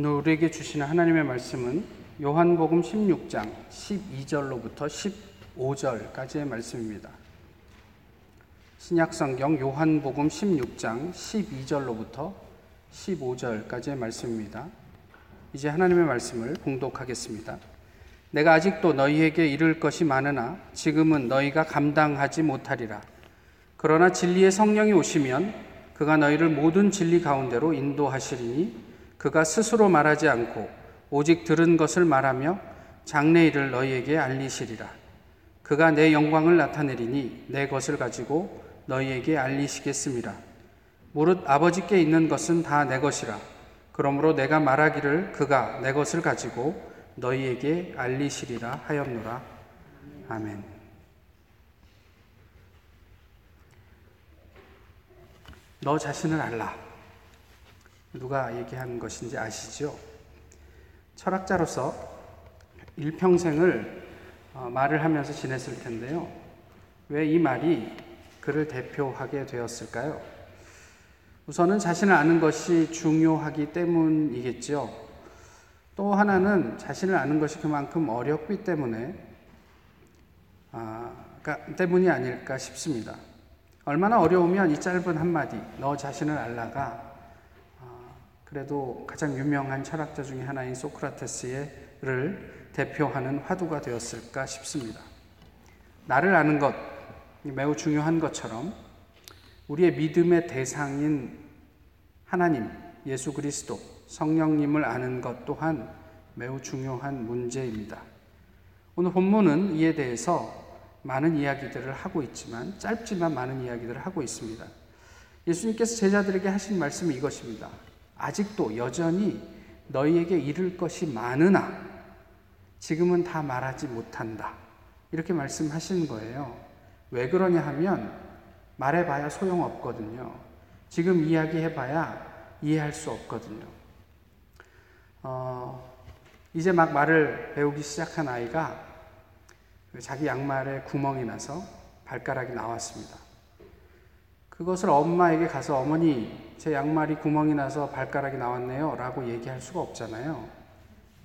오늘 우리에게 주시는 하나님의 말씀은 요한복음 16장 12절로부터 15절까지의 말씀입니다. 신약성경 요한복음 16장 12절로부터 15절까지의 말씀입니다. 이제 하나님의 말씀을 봉독하겠습니다. 내가 아직도 너희에게 이를 것이 많으나 지금은 너희가 감당하지 못하리라. 그러나 진리의 성령이 오시면 그가 너희를 모든 진리 가운데로 인도하시리니 그가 스스로 말하지 않고 오직 들은 것을 말하며 장래일을 너희에게 알리시리라. 그가 내 영광을 나타내리니 내 것을 가지고 너희에게 알리시겠습니다. 무릇 아버지께 있는 것은 다 내 것이라. 그러므로 내가 말하기를 그가 내 것을 가지고 너희에게 알리시리라 하였노라. 아멘. 너 자신을 알라. 누가 얘기한 것인지 아시죠? 철학자로서 일평생을 어, 말을 하면서 지냈을 텐데요. 왜 이 말이 그를 대표하게 되었을까요? 우선은 자신을 아는 것이 중요하기 때문이겠지요. 또 하나는 자신을 아는 것이 그만큼 어렵기 때문에 아, 때문이 아닐까 싶습니다. 얼마나 어려우면 이 짧은 한마디, 너 자신을 알라가 그래도 가장 유명한 철학자 중의 하나인 소크라테스를 대표하는 화두가 되었을까 싶습니다. 나를 아는 것 매우 중요한 것처럼 우리의 믿음의 대상인 하나님, 예수 그리스도, 성령님을 아는 것 또한 매우 중요한 문제입니다. 오늘 본문은 이에 대해서 많은 이야기들을 하고 있지만 짧지만 많은 이야기들을 하고 있습니다. 예수님께서 제자들에게 하신 말씀이 이것입니다. 아직도 여전히 너희에게 이를 것이 많으나 지금은 다 말하지 못한다. 이렇게 말씀하신 거예요. 왜 그러냐 하면 말해봐야 소용없거든요. 지금 이야기해봐야 이해할 수 없거든요. 어, 이제 막 말을 배우기 시작한 아이가 자기 양말에 구멍이 나서 발가락이 나왔습니다. 그것을 엄마에게 가서 어머니, 제 양말이 구멍이 나서 발가락이 나왔네요. 라고 얘기할 수가 없잖아요.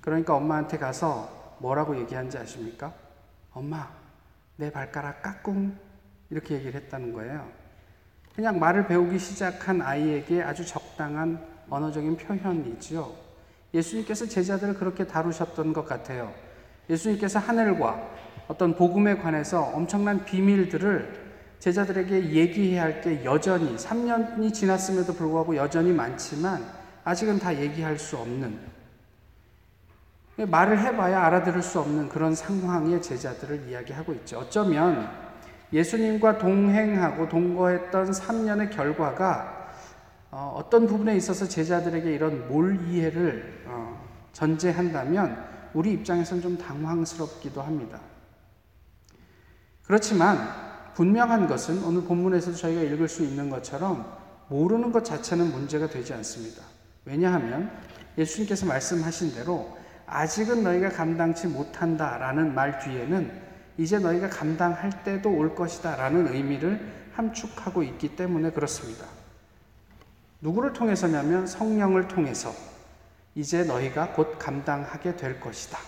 그러니까 엄마한테 가서 뭐라고 얘기한지 아십니까? 엄마, 내 발가락 까꿍. 이렇게 얘기를 했다는 거예요. 그냥 말을 배우기 시작한 아이에게 아주 적당한 언어적인 표현이지요. 예수님께서 제자들을 그렇게 다루셨던 것 같아요. 예수님께서 하늘과 어떤 복음에 관해서 엄청난 비밀들을 제자들에게 얘기해야 할 게 여전히 3년이 지났음에도 불구하고 여전히 많지만 아직은 다 얘기할 수 없는 말을 해봐야 알아들을 수 없는 그런 상황의 제자들을 이야기하고 있죠. 어쩌면 예수님과 동행하고 동거했던 3년의 결과가 어, 어떤 부분에 있어서 제자들에게 이런 몰 이해를 어, 전제한다면 우리 입장에서는 좀 당황스럽기도 합니다. 그렇지만 분명한 것은 오늘 본문에서도 저희가 읽을 수 있는 것처럼 모르는 것 자체는 문제가 되지 않습니다. 왜냐하면 예수님께서 말씀하신 대로 아직은 너희가 감당치 못한다 라는 말 뒤에는 이제 너희가 감당할 때도 올 것이다 라는 의미를 함축하고 있기 때문에 그렇습니다. 누구를 통해서냐면 성령을 통해서 이제 너희가 곧 감당하게 될 것이다.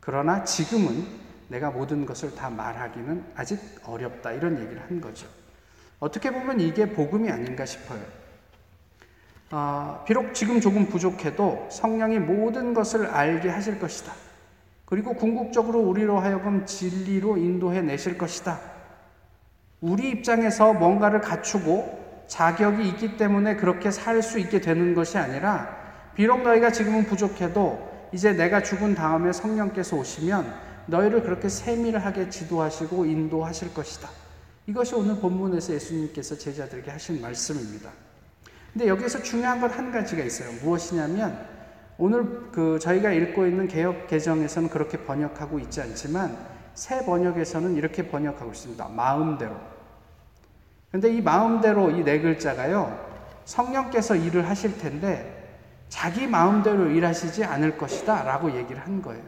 그러나 지금은 내가 모든 것을 다 말하기는 아직 어렵다. 이런 얘기를 한 거죠. 어떻게 보면 이게 복음이 아닌가 싶어요. 어, 비록 지금 조금 부족해도 성령이 모든 것을 알게 하실 것이다. 그리고 궁극적으로 우리로 하여금 진리로 인도해 내실 것이다. 우리 입장에서 뭔가를 갖추고 자격이 있기 때문에 그렇게 살 수 있게 되는 것이 아니라 비록 너희가 지금은 부족해도 이제 내가 죽은 다음에 성령께서 오시면 너희를 그렇게 세밀하게 지도하시고 인도하실 것이다. 이것이 오늘 본문에서 예수님께서 제자들에게 하신 말씀입니다. 근데 여기서 중요한 건 한 가지가 있어요. 무엇이냐면 오늘 그 저희가 읽고 있는 개혁 개정에서는 그렇게 번역하고 있지 않지만 새 번역에서는 이렇게 번역하고 있습니다. 마음대로. 근데 이 마음대로 이 네 글자가요. 성령께서 일을 하실 텐데 자기 마음대로 일하시지 않을 것이다 라고 얘기를 한 거예요.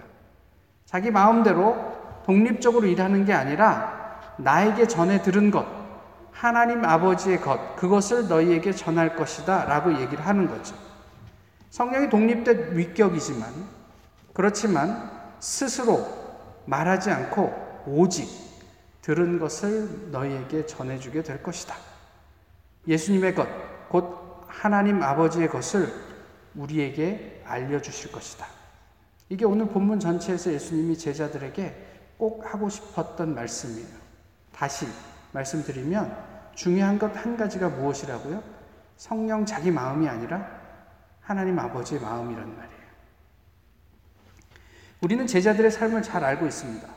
자기 마음대로 독립적으로 일하는 게 아니라 나에게 전해 들은 것, 하나님 아버지의 것, 그것을 너희에게 전할 것이다 라고 얘기를 하는 거죠. 성령이 독립된 위격이지만 그렇지만 스스로 말하지 않고 오직 들은 것을 너희에게 전해주게 될 것이다. 예수님의 것, 곧 하나님 아버지의 것을 우리에게 알려주실 것이다. 이게 오늘 본문 전체에서 예수님이 제자들에게 꼭 하고 싶었던 말씀이에요. 다시 말씀드리면 중요한 것 한 가지가 무엇이라고요? 성령 자기 마음이 아니라 하나님 아버지의 마음이란 말이에요. 우리는 제자들의 삶을 잘 알고 있습니다.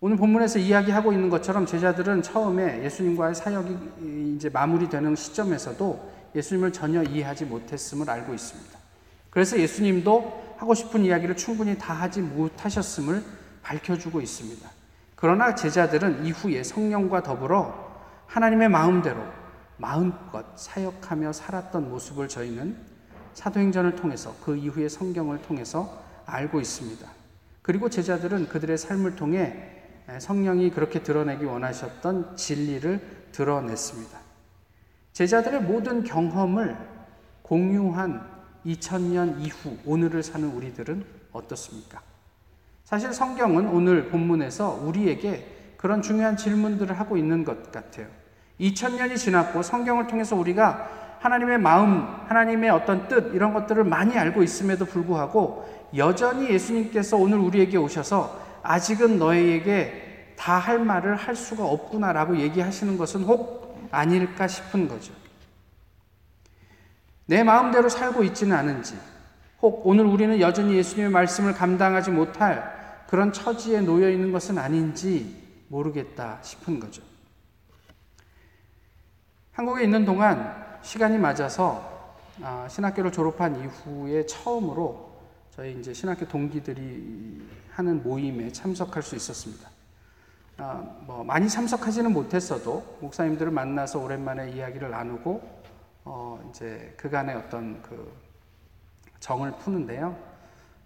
오늘 본문에서 이야기하고 있는 것처럼 제자들은 처음에 예수님과의 사역이 이제 마무리되는 시점에서도 예수님을 전혀 이해하지 못했음을 알고 있습니다. 그래서 예수님도 하고 싶은 이야기를 충분히 다 하지 못하셨음을 밝혀주고 있습니다. 그러나 제자들은 이후에 성령과 더불어 하나님의 마음대로 마음껏 사역하며 살았던 모습을 저희는 사도행전을 통해서 그 이후의 성경을 통해서 알고 있습니다. 그리고 제자들은 그들의 삶을 통해 성령이 그렇게 드러내기 원하셨던 진리를 드러냈습니다. 제자들의 모든 경험을 공유한 2000년 이후 오늘을 사는 우리들은 어떻습니까? 사실 성경은 오늘 본문에서 우리에게 그런 중요한 질문들을 하고 있는 것 같아요. 2000년이 지났고 성경을 통해서 우리가 하나님의 마음, 하나님의 어떤 뜻, 이런 것들을 많이 알고 있음에도 불구하고 여전히 예수님께서 오늘 우리에게 오셔서 아직은 너희에게 다 할 말을 할 수가 없구나라고 얘기하시는 것은 혹 아닐까 싶은 거죠. 내 마음대로 살고 있지는 않은지, 혹 오늘 우리는 여전히 예수님의 말씀을 감당하지 못할 그런 처지에 놓여 있는 것은 아닌지 모르겠다 싶은 거죠. 한국에 있는 동안 시간이 맞아서 아, 신학교를 졸업한 이후에 처음으로 저희 이제 신학교 동기들이 하는 모임에 참석할 수 있었습니다. 아, 뭐 많이 참석하지는 못했어도 목사님들을 만나서 오랜만에 이야기를 나누고 어, 이제 그간의 어떤 그 정을 푸는데요.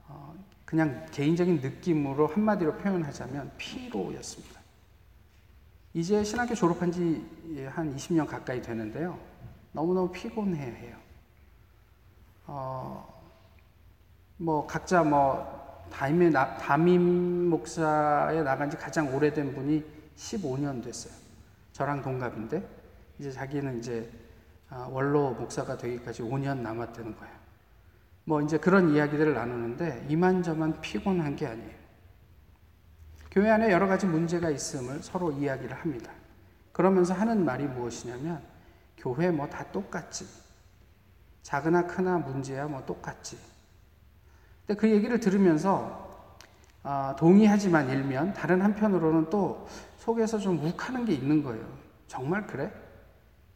어, 그냥 개인적인 느낌으로 한마디로 표현하자면 피로였습니다. 이제 신학교 졸업한 지 한 20년 가까이 되는데요. 너무너무 피곤해 해요. 어, 뭐 각자 뭐 담임, 담임 목사에 나간 지 가장 오래된 분이 15년 됐어요. 저랑 동갑인데 이제 자기는 이제 아, 원로 목사가 되기까지 5년 남았다는 거예요. 뭐 이제 그런 이야기들을 나누는데 이만저만 피곤한 게 아니에요. 교회 안에 여러 가지 문제가 있음을 서로 이야기를 합니다. 그러면서 하는 말이 무엇이냐면 교회 뭐 다 똑같지. 작으나 크나 문제야 뭐 똑같지. 근데 그 얘기를 들으면서 아, 동의하지만 일면 다른 한편으로는 또 속에서 좀 욱하는 게 있는 거예요. 정말 그래?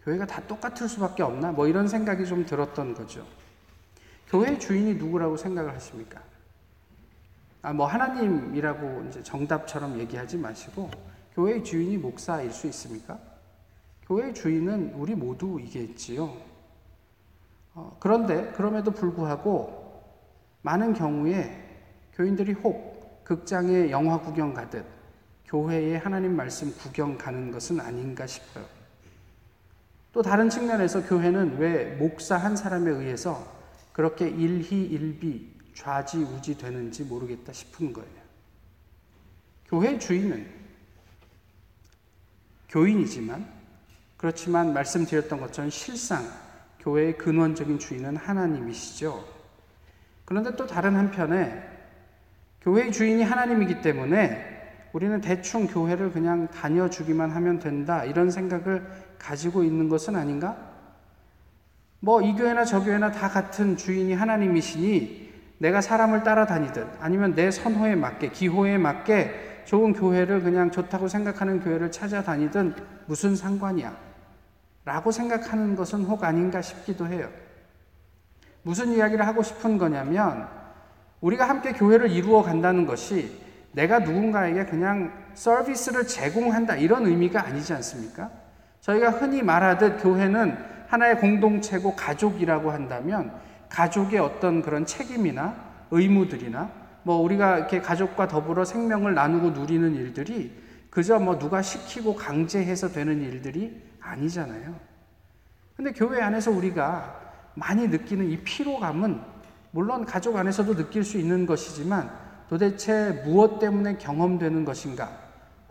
교회가 다 똑같을 수밖에 없나? 뭐 이런 생각이 좀 들었던 거죠. 교회 주인이 누구라고 생각을 하십니까? 아, 뭐 하나님이라고 이제 정답처럼 얘기하지 마시고 교회의 주인이 목사일 수 있습니까? 교회의 주인은 우리 모두이겠지요. 어, 그런데 그럼에도 불구하고 많은 경우에 교인들이 혹 극장에 영화 구경 가듯 교회에 하나님 말씀 구경 가는 것은 아닌가 싶어요. 또 다른 측면에서 교회는 왜 목사 한 사람에 의해서 그렇게 일희일비 좌지우지 되는지 모르겠다 싶은 거예요. 교회 주인은 교인이지만 그렇지만 말씀드렸던 것처럼 실상 교회의 근원적인 주인은 하나님이시죠. 그런데 또 다른 한편에 교회의 주인이 하나님이기 때문에 우리는 대충 교회를 그냥 다녀주기만 하면 된다 이런 생각을 가지고 있는 것은 아닌가? 뭐 이 교회나 저 교회나 다 같은 주인이 하나님이시니 내가 사람을 따라다니든 아니면 내 선호에 맞게 기호에 맞게 좋은 교회를 그냥 좋다고 생각하는 교회를 찾아다니든 무슨 상관이야? 라고 생각하는 것은 혹 아닌가 싶기도 해요. 무슨 이야기를 하고 싶은 거냐면 우리가 함께 교회를 이루어 간다는 것이 내가 누군가에게 그냥 서비스를 제공한다 이런 의미가 아니지 않습니까? 저희가 흔히 말하듯 교회는 하나의 공동체고 가족이라고 한다면 가족의 어떤 그런 책임이나 의무들이나 뭐 우리가 이렇게 가족과 더불어 생명을 나누고 누리는 일들이 그저 뭐 누가 시키고 강제해서 되는 일들이 아니잖아요. 근데 교회 안에서 우리가 많이 느끼는 이 피로감은 물론 가족 안에서도 느낄 수 있는 것이지만 도대체 무엇 때문에 경험되는 것인가?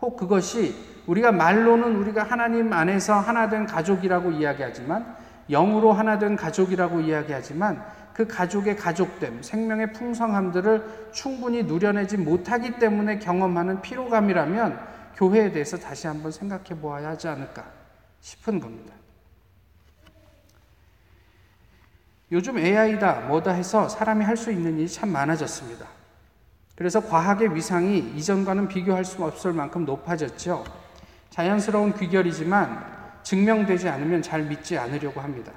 혹 그것이 우리가 말로는 우리가 하나님 안에서 하나 된 가족이라고 이야기하지만 영으로 하나 된 가족이라고 이야기하지만 그 가족의 가족됨, 생명의 풍성함들을 충분히 누려내지 못하기 때문에 경험하는 피로감이라면 교회에 대해서 다시 한번 생각해 보아야 하지 않을까 싶은 겁니다. 요즘 AI다 뭐다 해서 사람이 할 수 있는 일이 참 많아졌습니다. 그래서 과학의 위상이 이전과는 비교할 수 없을 만큼 높아졌죠. 자연스러운 귀결이지만 증명되지 않으면 잘 믿지 않으려고 합니다.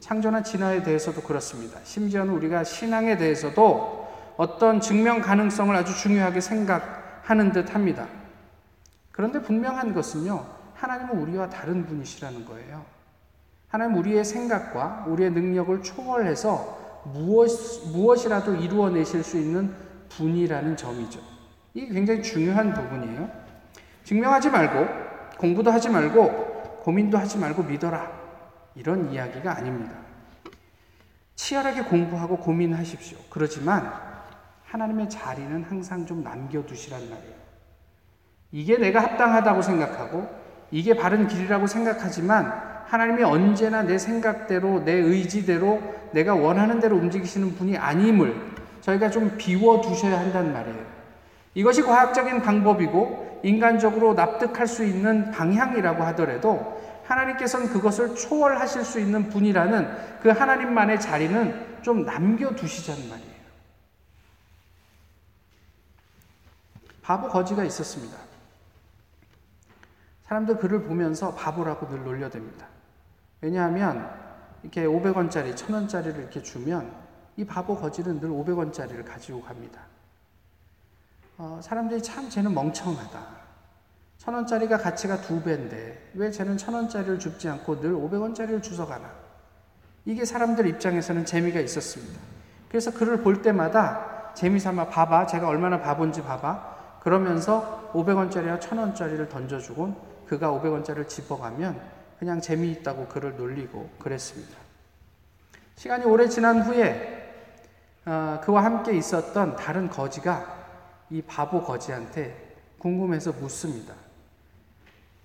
창조나 진화에 대해서도 그렇습니다. 심지어는 우리가 신앙에 대해서도 어떤 증명 가능성을 아주 중요하게 생각하는 듯 합니다. 그런데 분명한 것은요, 하나님은 우리와 다른 분이시라는 거예요. 하나님 우리의 생각과 우리의 능력을 초월해서 무엇, 무엇이라도 이루어내실 수 있는 분이라는 점이죠. 이게 굉장히 중요한 부분이에요. 증명하지 말고, 공부도 하지 말고, 고민도 하지 말고 믿어라. 이런 이야기가 아닙니다. 치열하게 공부하고 고민하십시오. 그렇지만 하나님의 자리는 항상 좀 남겨두시란 말이에요. 이게 내가 합당하다고 생각하고 이게 바른 길이라고 생각하지만 하나님이 언제나 내 생각대로, 내 의지대로, 내가 원하는 대로 움직이시는 분이 아님을 저희가 좀 비워 두셔야 한단 말이에요. 이것이 과학적인 방법이고 인간적으로 납득할 수 있는 방향이라고 하더라도 하나님께서는 그것을 초월하실 수 있는 분이라는 그 하나님만의 자리는 좀 남겨두시자는 말이에요. 바보 거지가 있었습니다. 사람들 그를 보면서 바보라고 늘 놀려댑니다. 왜냐하면 이렇게 500원짜리, 1000원짜리를 이렇게 주면 이 바보 거지는 늘 500원짜리를 가지고 갑니다. 어, 사람들이 참 쟤는 멍청하다. 천 원짜리가 가치가 두 배인데 왜 쟤는 천 원짜리를 줍지 않고 늘 500원짜리를 주워가나? 이게 사람들 입장에서는 재미가 있었습니다. 그래서 그를 볼 때마다 재미삼아 봐봐. 제가 얼마나 바본지 봐봐. 그러면서 500원짜리와 1000원짜리를 던져주곤 그가 500원짜리를 집어가면 그냥 재미있다고 그를 놀리고 그랬습니다. 시간이 오래 지난 후에 어, 그와 함께 있었던 다른 거지가 이 바보 거지한테 궁금해서 묻습니다.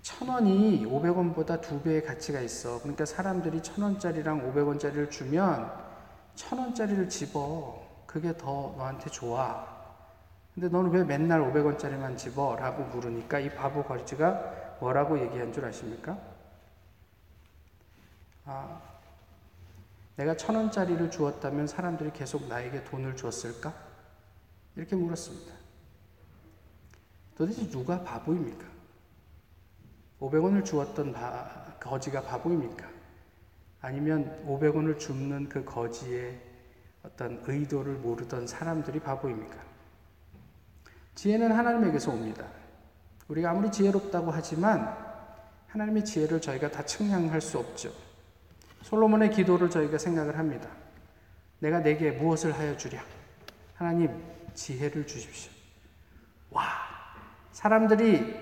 천 원이 500원보다 두 배의 가치가 있어. 그러니까 사람들이 천 원짜리랑 500원짜리를 주면 천 원짜리를 집어. 그게 더 너한테 좋아. 근데 너는 왜 맨날 500원짜리만 집어? 라고 물으니까 이 바보 거지가 뭐라고 얘기한 줄 아십니까? 아, 내가 천 원짜리를 주었다면 사람들이 계속 나에게 돈을 줬을까? 이렇게 물었습니다. 도대체 누가 바보입니까? 500원을 주었던 바, 거지가 바보입니까? 아니면 500원을 줍는 그 거지의 어떤 의도를 모르던 사람들이 바보입니까? 지혜는 하나님에게서 옵니다. 우리가 아무리 지혜롭다고 하지만 하나님의 지혜를 저희가 다 측량할 수 없죠. 솔로몬의 기도를 저희가 생각을 합니다. 내가 내게 무엇을 하여 주랴? 하나님, 지혜를 주십시오. 와, 사람들이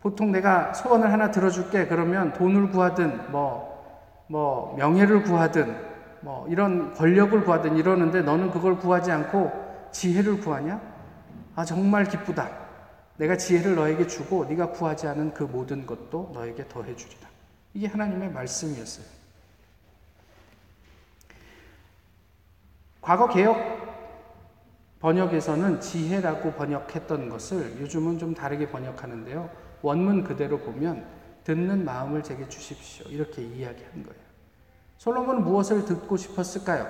보통 내가 소원을 하나 들어줄게 그러면 돈을 구하든 뭐, 뭐, 명예를 구하든 뭐, 이런 권력을 구하든 이러는데 너는 그걸 구하지 않고 지혜를 구하냐? 아, 정말 기쁘다. 내가 지혜를 너에게 주고 네가 구하지 않은 그 모든 것도 너에게 더해 주리라. 이게 하나님의 말씀이었어요. 과거 개혁 번역에서는 지혜라고 번역했던 것을 요즘은 좀 다르게 번역하는데요. 원문 그대로 보면 듣는 마음을 제게 주십시오. 이렇게 이야기한 거예요. 솔로몬은 무엇을 듣고 싶었을까요?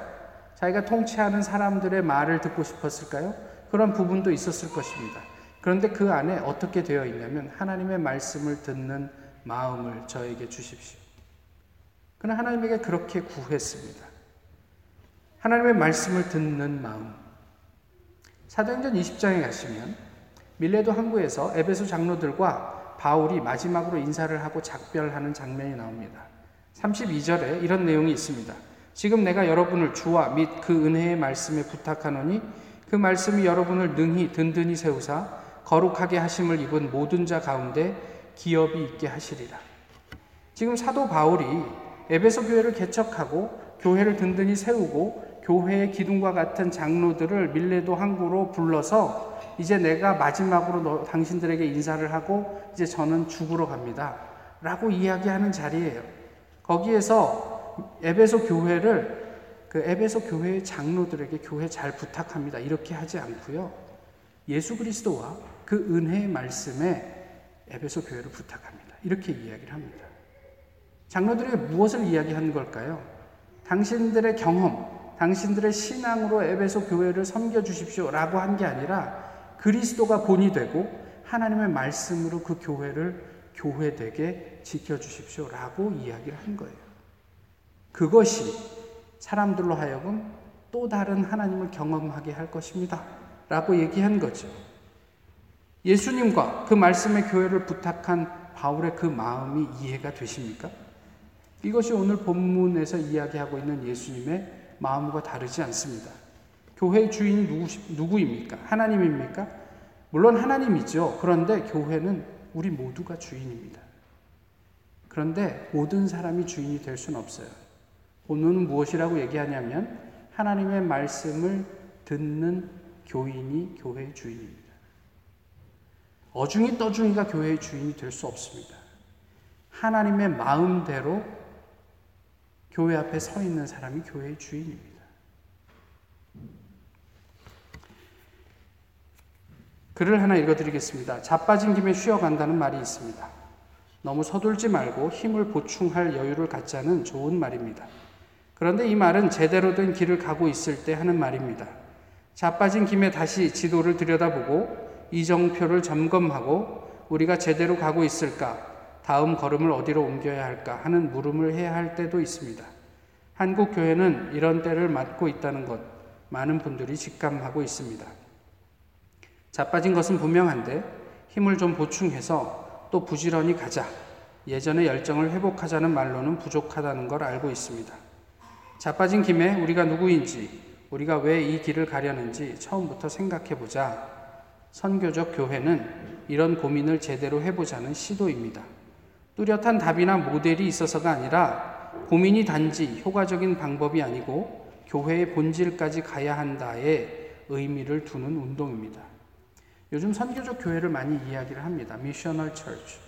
자기가 통치하는 사람들의 말을 듣고 싶었을까요? 그런 부분도 있었을 것입니다. 그런데 그 안에 어떻게 되어 있냐면 하나님의 말씀을 듣는 마음을 저에게 주십시오. 그는 하나님에게 그렇게 구했습니다. 하나님의 말씀을 듣는 마음. 사도행전 20장에 가시면 밀레도 항구에서 에베소 장로들과 바울이 마지막으로 인사를 하고 작별하는 장면이 나옵니다. 32절에 이런 내용이 있습니다. 지금 내가 여러분을 주와 및 그 은혜의 말씀에 부탁하노니 그 말씀이 여러분을 능히 든든히 세우사 거룩하게 하심을 입은 모든 자 가운데 기업이 있게 하시리라. 지금 사도 바울이 에베소 교회를 개척하고 교회를 든든히 세우고 교회의 기둥과 같은 장로들을 밀레도 항구로 불러서 이제 내가 마지막으로 너, 당신들에게 인사를 하고 이제 저는 죽으러 갑니다. 라고 이야기하는 자리예요. 거기에서 에베소 교회를 그 에베소 교회의 장로들에게 교회 잘 부탁합니다. 이렇게 하지 않고요. 예수 그리스도와 그 은혜의 말씀에 에베소 교회를 부탁합니다. 이렇게 이야기를 합니다. 장로들에게 무엇을 이야기하는 걸까요? 당신들의 경험, 당신들의 신앙으로 에베소 교회를 섬겨 주십시오. 라고 한 게 아니라 그리스도가 본이 되고 하나님의 말씀으로 그 교회를 교회되게 지켜 주십시오. 라고 이야기를 한 거예요. 그것이 사람들로 하여금 또 다른 하나님을 경험하게 할 것입니다. 라고 얘기한 거죠. 예수님과 그 말씀의 교회를 부탁한 바울의 그 마음이 이해가 되십니까? 이것이 오늘 본문에서 이야기하고 있는 예수님의 마음과 다르지 않습니다. 교회의 주인이 누구, 누구입니까? 하나님입니까? 물론 하나님이죠. 그런데 교회는 우리 모두가 주인입니다. 그런데 모든 사람이 주인이 될 수는 없어요. 본문은 무엇이라고 얘기하냐면 하나님의 말씀을 듣는 교인이 교회의 주인입니다. 어중이 떠중이가 교회의 주인이 될 수 없습니다. 하나님의 마음대로 교회 앞에 서 있는 사람이 교회의 주인입니다. 글을 하나 읽어드리겠습니다. 자빠진 김에 쉬어간다는 말이 있습니다. 너무 서둘지 말고 힘을 보충할 여유를 갖자는 좋은 말입니다. 그런데 이 말은 제대로 된 길을 가고 있을 때 하는 말입니다. 자빠진 김에 다시 지도를 들여다보고 이정표를 점검하고 우리가 제대로 가고 있을까? 다음 걸음을 어디로 옮겨야 할까 하는 물음을 해야 할 때도 있습니다. 한국 교회는 이런 때를 맞고 있다는 것 많은 분들이 직감하고 있습니다. 자빠진 것은 분명한데 힘을 좀 보충해서 또 부지런히 가자. 예전의 열정을 회복하자는 말로는 부족하다는 걸 알고 있습니다. 자빠진 김에 우리가 누구인지, 우리가 왜 이 길을 가려는지 처음부터 생각해 보자. 선교적 교회는 이런 고민을 제대로 해보자는 시도입니다. 뚜렷한 답이나 모델이 있어서가 아니라 고민이 단지 효과적인 방법이 아니고 교회의 본질까지 가야 한다의 의미를 두는 운동입니다. 요즘 선교적 교회를 많이 이야기를 합니다. 미셔널 처치.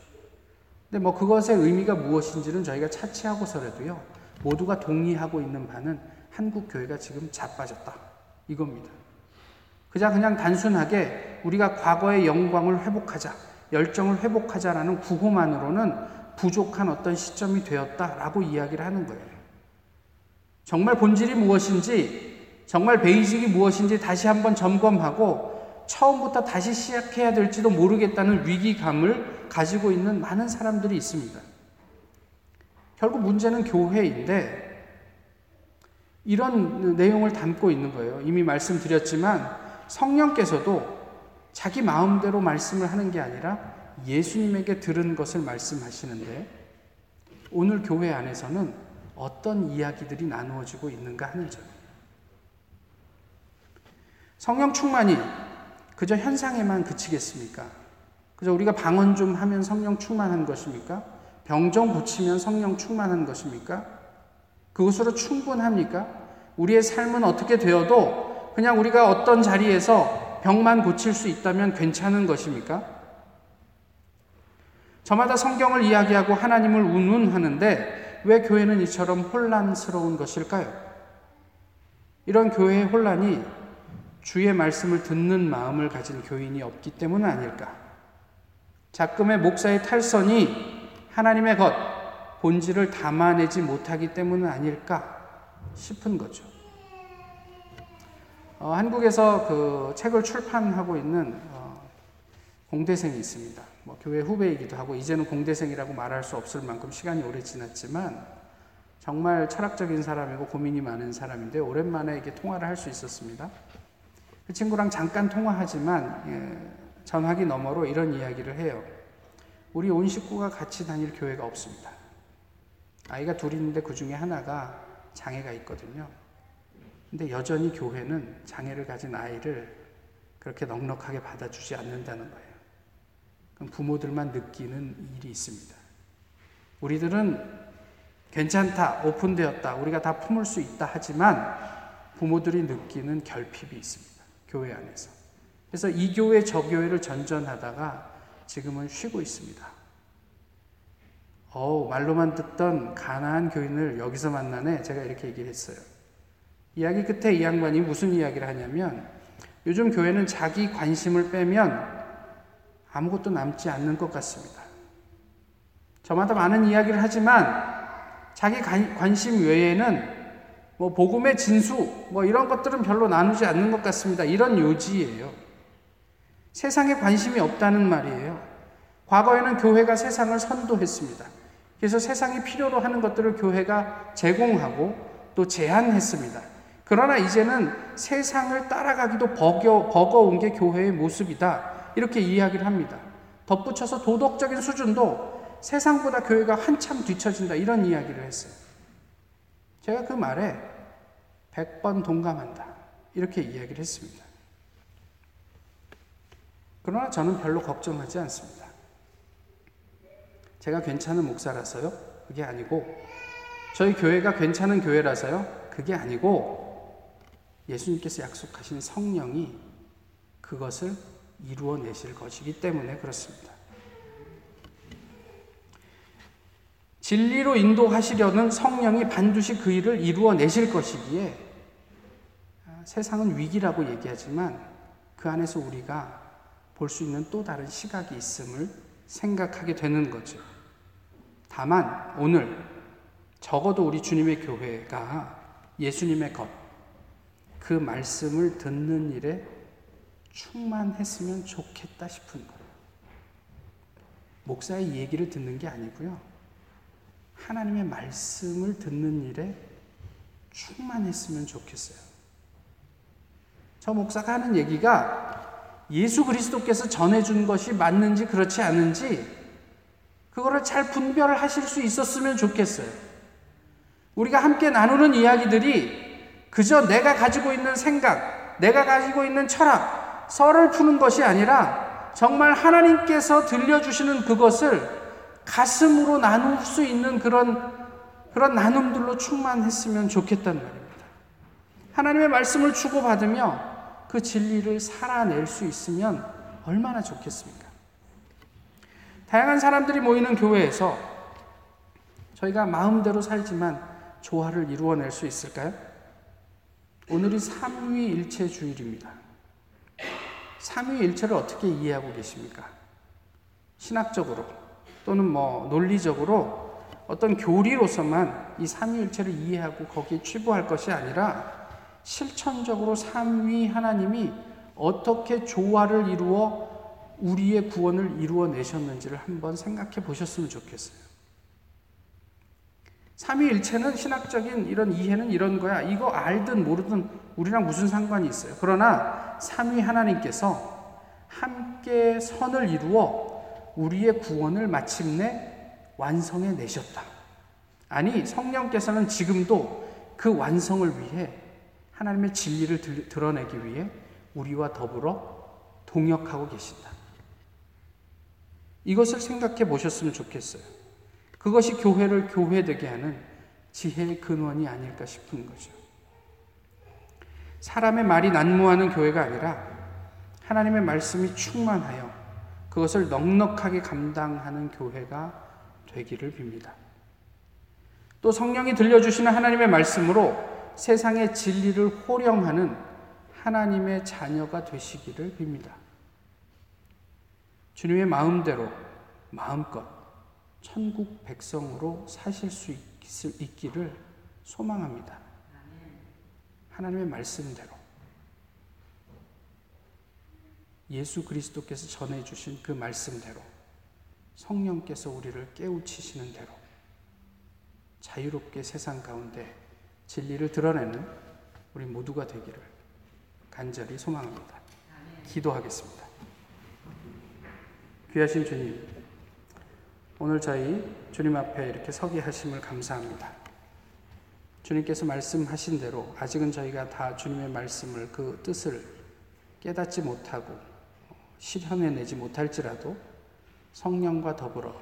근데 뭐 그것의 의미가 무엇인지는 저희가 차치하고서라도요. 모두가 동의하고 있는 바는 한국 교회가 지금 자빠졌다. 이겁니다. 그냥 그냥 단순하게 우리가 과거의 영광을 회복하자, 열정을 회복하자라는 구호만으로는 부족한 어떤 시점이 되었다라고 이야기를 하는 거예요. 정말 본질이 무엇인지, 정말 베이직이 무엇인지 다시 한번 점검하고 처음부터 다시 시작해야 될지도 모르겠다는 위기감을 가지고 있는 많은 사람들이 있습니다. 결국 문제는 교회인데 이런 내용을 담고 있는 거예요. 이미 말씀드렸지만 성령께서도 자기 마음대로 말씀을 하는 게 아니라 예수님에게 들은 것을 말씀하시는데 오늘 교회 안에서는 어떤 이야기들이 나누어지고 있는가 하는 점. 성령 충만이 그저 현상에만 그치겠습니까? 그저 우리가 방언 좀 하면 성령 충만한 것입니까? 병정 붙이면 성령 충만한 것입니까? 그것으로 충분합니까? 우리의 삶은 어떻게 되어도 그냥 우리가 어떤 자리에서 병만 고칠 수 있다면 괜찮은 것입니까? 저마다 성경을 이야기하고 하나님을 운운하는데 왜 교회는 이처럼 혼란스러운 것일까요? 이런 교회의 혼란이 주의 말씀을 듣는 마음을 가진 교인이 없기 때문 아닐까? 작금의 목사의 탈선이 하나님의 것, 본질을 담아내지 못하기 때문은 아닐까 싶은 거죠. 어, 한국에서 그 책을 출판하고 있는 어, 공대생이 있습니다. 뭐 교회 후배이기도 하고 이제는 공대생이라고 말할 수 없을 만큼 시간이 오래 지났지만 정말 철학적인 사람이고 고민이 많은 사람인데 오랜만에 이렇게 통화를 할 수 있었습니다. 그 친구랑 잠깐 통화하지만 예, 전화기 너머로 이런 이야기를 해요. 우리 온 식구가 같이 다닐 교회가 없습니다. 아이가 둘 있는데 그 중에 하나가 장애가 있거든요. 근데 여전히 교회는 장애를 가진 아이를 그렇게 넉넉하게 받아주지 않는다는 거예요. 부모들만 느끼는 일이 있습니다. 우리들은 괜찮다, 오픈되었다, 우리가 다 품을 수 있다 하지만 부모들이 느끼는 결핍이 있습니다. 교회 안에서. 그래서 이 교회 저 교회를 전전하다가 지금은 쉬고 있습니다. 어 말로만 듣던 가나안 교인을 여기서 만나네. 제가 이렇게 얘기를 했어요. 이야기 끝에 이 양반이 무슨 이야기를 하냐면 요즘 교회는 자기 관심을 빼면 아무것도 남지 않는 것 같습니다. 저마다 많은 이야기를 하지만 자기 관심 외에는 뭐 복음의 진수 뭐 이런 것들은 별로 나누지 않는 것 같습니다. 이런 요지예요. 세상에 관심이 없다는 말이에요. 과거에는 교회가 세상을 선도했습니다. 그래서 세상이 필요로 하는 것들을 교회가 제공하고 또 제한했습니다. 그러나 이제는 세상을 따라가기도 버겨, 버거운 게 교회의 모습이다. 이렇게 이야기를 합니다. 덧붙여서 도덕적인 수준도 세상보다 교회가 한참 뒤처진다. 이런 이야기를 했어요. 제가 그 말에 100번 동감한다. 이렇게 이야기를 했습니다. 그러나 저는 별로 걱정하지 않습니다. 제가 괜찮은 목사라서요? 그게 아니고, 저희 교회가 괜찮은 교회라서요? 그게 아니고, 예수님께서 약속하신 성령이 그것을 이루어내실 것이기 때문에 그렇습니다. 진리로 인도하시려는 성령이 반드시 그 일을 이루어내실 것이기에 아, 세상은 위기라고 얘기하지만 그 안에서 우리가 볼 수 있는 또 다른 시각이 있음을 생각하게 되는 거죠. 다만 오늘 적어도 우리 주님의 교회가 예수님의 것, 그 말씀을 듣는 일에 충만했으면 좋겠다 싶은 거예요. 목사의 얘기를 듣는 게 아니고요. 하나님의 말씀을 듣는 일에 충만했으면 좋겠어요. 저 목사가 하는 얘기가 예수 그리스도께서 전해준 것이 맞는지 그렇지 않은지 그거를 잘 분별을 하실 수 있었으면 좋겠어요. 우리가 함께 나누는 이야기들이 그저 내가 가지고 있는 생각, 내가 가지고 있는 철학, 썰을 푸는 것이 아니라 정말 하나님께서 들려주시는 그것을 가슴으로 나눌 수 있는 그런, 그런 나눔들로 충만했으면 좋겠다는 말입니다. 하나님의 말씀을 주고받으며 그 진리를 살아낼 수 있으면 얼마나 좋겠습니까? 다양한 사람들이 모이는 교회에서 저희가 마음대로 살지만 조화를 이루어낼 수 있을까요? 오늘이 삼위일체 주일입니다. 삼위일체를 어떻게 이해하고 계십니까? 신학적으로 또는 뭐 논리적으로 어떤 교리로서만 이 삼위일체를 이해하고 거기에 취부할 것이 아니라 실천적으로 삼위 하나님이 어떻게 조화를 이루어 우리의 구원을 이루어 내셨는지를 한번 생각해 보셨으면 좋겠어요. 삼위일체는 신학적인 이런 이해는 이런 거야. 이거 알든 모르든 우리랑 무슨 상관이 있어요. 그러나 삼위 하나님께서 함께 선을 이루어 우리의 구원을 마침내 완성해 내셨다. 아니, 성령께서는 지금도 그 완성을 위해 하나님의 진리를 드러내기 위해 우리와 더불어 동역하고 계신다. 이것을 생각해 보셨으면 좋겠어요. 그것이 교회를 교회되게 하는 지혜의 근원이 아닐까 싶은 거죠. 사람의 말이 난무하는 교회가 아니라 하나님의 말씀이 충만하여 그것을 넉넉하게 감당하는 교회가 되기를 빕니다. 또 성령이 들려주시는 하나님의 말씀으로 세상의 진리를 호령하는 하나님의 자녀가 되시기를 빕니다. 주님의 마음대로 마음껏 천국 백성으로 사실 수 있기를 소망합니다. 하나님의 말씀대로 예수 그리스도께서 전해주신 그 말씀대로 성령께서 우리를 깨우치시는 대로 자유롭게 세상 가운데 진리를 드러내는 우리 모두가 되기를 간절히 소망합니다. 기도하겠습니다. 귀하신 주님, 오늘 저희 주님 앞에 이렇게 서게 하심을 감사합니다. 주님께서 말씀하신 대로 아직은 저희가 다 주님의 말씀을 그 뜻을 깨닫지 못하고 실현해 내지 못할지라도 성령과 더불어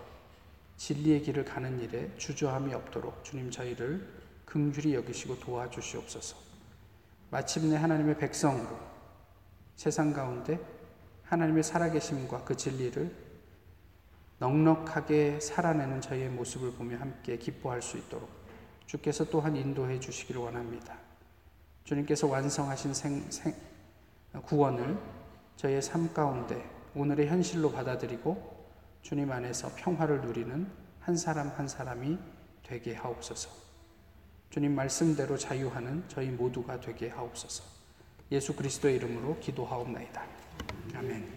진리의 길을 가는 일에 주저함이 없도록 주님 저희를 긍휼히 여기시고 도와주시옵소서. 마침내 하나님의 백성으로 세상 가운데 하나님의 살아계심과 그 진리를 넉넉하게 살아내는 저희의 모습을 보며 함께 기뻐할 수 있도록 주께서 또한 인도해 주시기를 원합니다. 주님께서 완성하신 생, 생, 구원을 저희의 삶 가운데 오늘의 현실로 받아들이고 주님 안에서 평화를 누리는 한 사람 한 사람이 되게 하옵소서. 주님 말씀대로 자유하는 저희 모두가 되게 하옵소서. 예수 그리스도의 이름으로 기도하옵나이다. 아멘.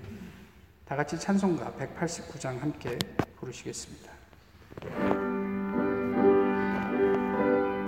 다 같이 찬송가 189장 함께 부르시겠습니다.